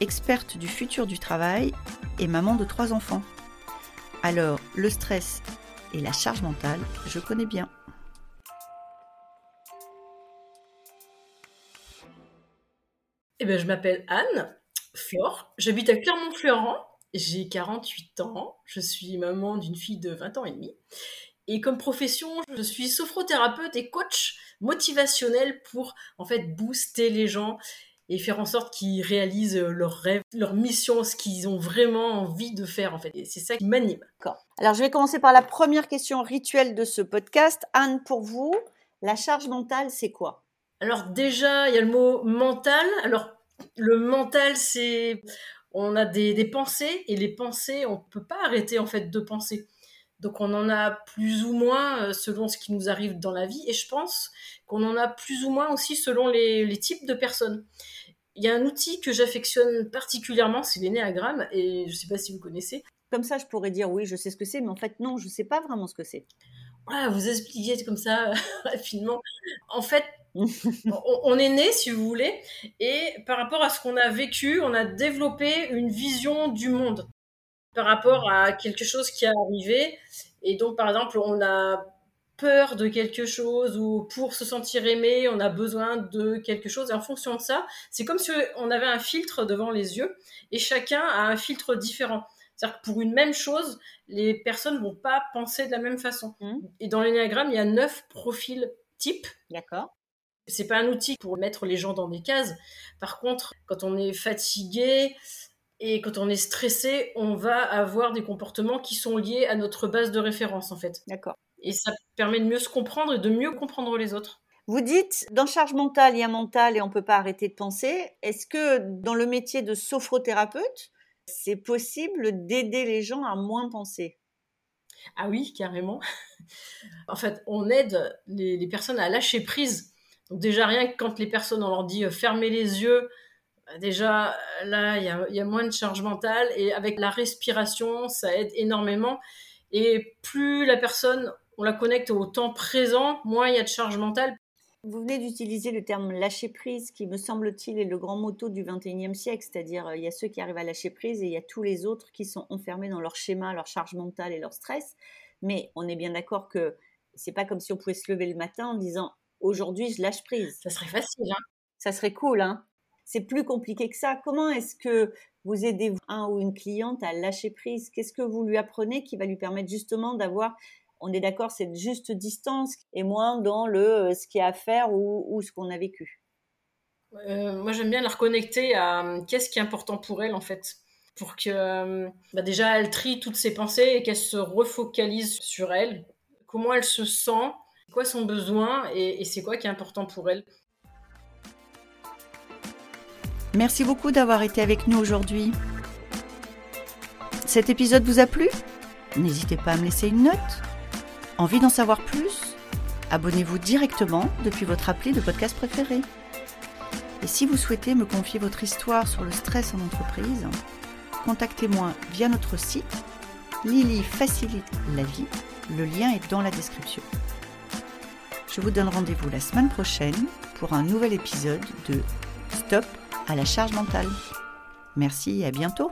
experte du futur du travail et maman de trois enfants. Alors, le stress et la charge mentale, je connais bien. Eh ben, je m'appelle Anne Flore, j'habite à Clermont-Ferrand, j'ai 48 ans, je suis maman d'une fille de 20 ans et demi. Et comme profession, je suis sophrothérapeute et coach motivationnel pour en fait booster les gens et faire en sorte qu'ils réalisent leurs rêves, leur mission, ce qu'ils ont vraiment envie de faire en fait. Et c'est ça qui m'anime. D'accord. Alors je vais commencer par la première question rituelle de ce podcast. Anne, pour vous, la charge mentale, c'est quoi? Alors déjà, il y a le mot mental. Alors le mental, c'est on a des, des, pensées et les pensées, on peut pas arrêter en fait de penser. Donc on en a plus ou moins euh, selon ce qui nous arrive dans la vie et je pense qu'on en a plus ou moins aussi selon les, les types de personnes. Il y a un outil que j'affectionne particulièrement, c'est l'énéagramme, et je ne sais pas si vous connaissez. Comme ça, je pourrais dire oui, je sais ce que c'est, mais en fait, non, je ne sais pas vraiment ce que c'est. Voilà, vous expliquez comme ça rapidement. En fait, on, est né, si vous voulez, et par rapport à ce qu'on a vécu, on a développé une vision du monde par rapport à quelque chose qui est arrivé. Et donc, par exemple, on a peur de quelque chose ou pour se sentir aimé, on a besoin de quelque chose. Et en fonction de ça, c'est comme si on avait un filtre devant les yeux et chacun a un filtre différent. C'est-à-dire que pour une même chose, les personnes vont pas penser de la même façon. Mmh. Et dans l'énéagramme, il y a neuf profils types. D'accord. C'est pas un outil pour mettre les gens dans des cases. Par contre, quand on est fatigué et quand on est stressé, on va avoir des comportements qui sont liés à notre base de référence, en fait. D'accord. Et ça permet de mieux se comprendre et de mieux comprendre les autres. Vous dites, dans charge mentale, il y a mental et on ne peut pas arrêter de penser. Est-ce que dans le métier de sophrothérapeute, c'est possible d'aider les gens à moins penser? Ah oui, carrément. en fait, on aide les, les, personnes à lâcher prise. Donc déjà, rien que quand les personnes, on leur dit euh, fermez les yeux, déjà, là, il y a, y a moins de charge mentale. Et avec la respiration, ça aide énormément. Et plus la personne on la connecte au temps présent, moins il y a de charge mentale. Vous venez d'utiliser le terme lâcher prise, qui me semble-t-il est le grand motto du 21e siècle, c'est-à-dire il y a ceux qui arrivent à lâcher prise et il y a tous les autres qui sont enfermés dans leur schéma, leur charge mentale et leur stress. Mais on est bien d'accord que c'est pas comme si on pouvait se lever le matin en disant aujourd'hui je lâche prise. Ça serait facile, hein Ça serait cool, hein C'est plus compliqué que ça. Comment est-ce que vous aidez un ou une cliente à lâcher prise? Qu'est-ce que vous lui apprenez qui va lui permettre justement d'avoir on est d'accord, cette juste distance et moins dans le euh, ce qu'il y a à faire ou, ce qu'on a vécu? Euh, moi, j'aime bien la reconnecter à euh, qu'est-ce qui est important pour elle, en fait. Pour que, bah déjà, elle trie toutes ses pensées et qu'elle se refocalise sur elle. Comment elle se sent, quoi son besoin et, et c'est quoi qui est important pour elle? Merci beaucoup d'avoir été avec nous aujourd'hui. Cet épisode vous a plu? N'hésitez pas à me laisser une note Envie d'en savoir plus? Abonnez-vous directement depuis votre appli de podcast préféré. Et si vous souhaitez me confier votre histoire sur le stress en entreprise, contactez-moi via notre site Lily facilite la vie. Le lien est dans la description. Je vous donne rendez-vous la semaine prochaine pour un nouvel épisode de Stop à la charge mentale. Merci et à bientôt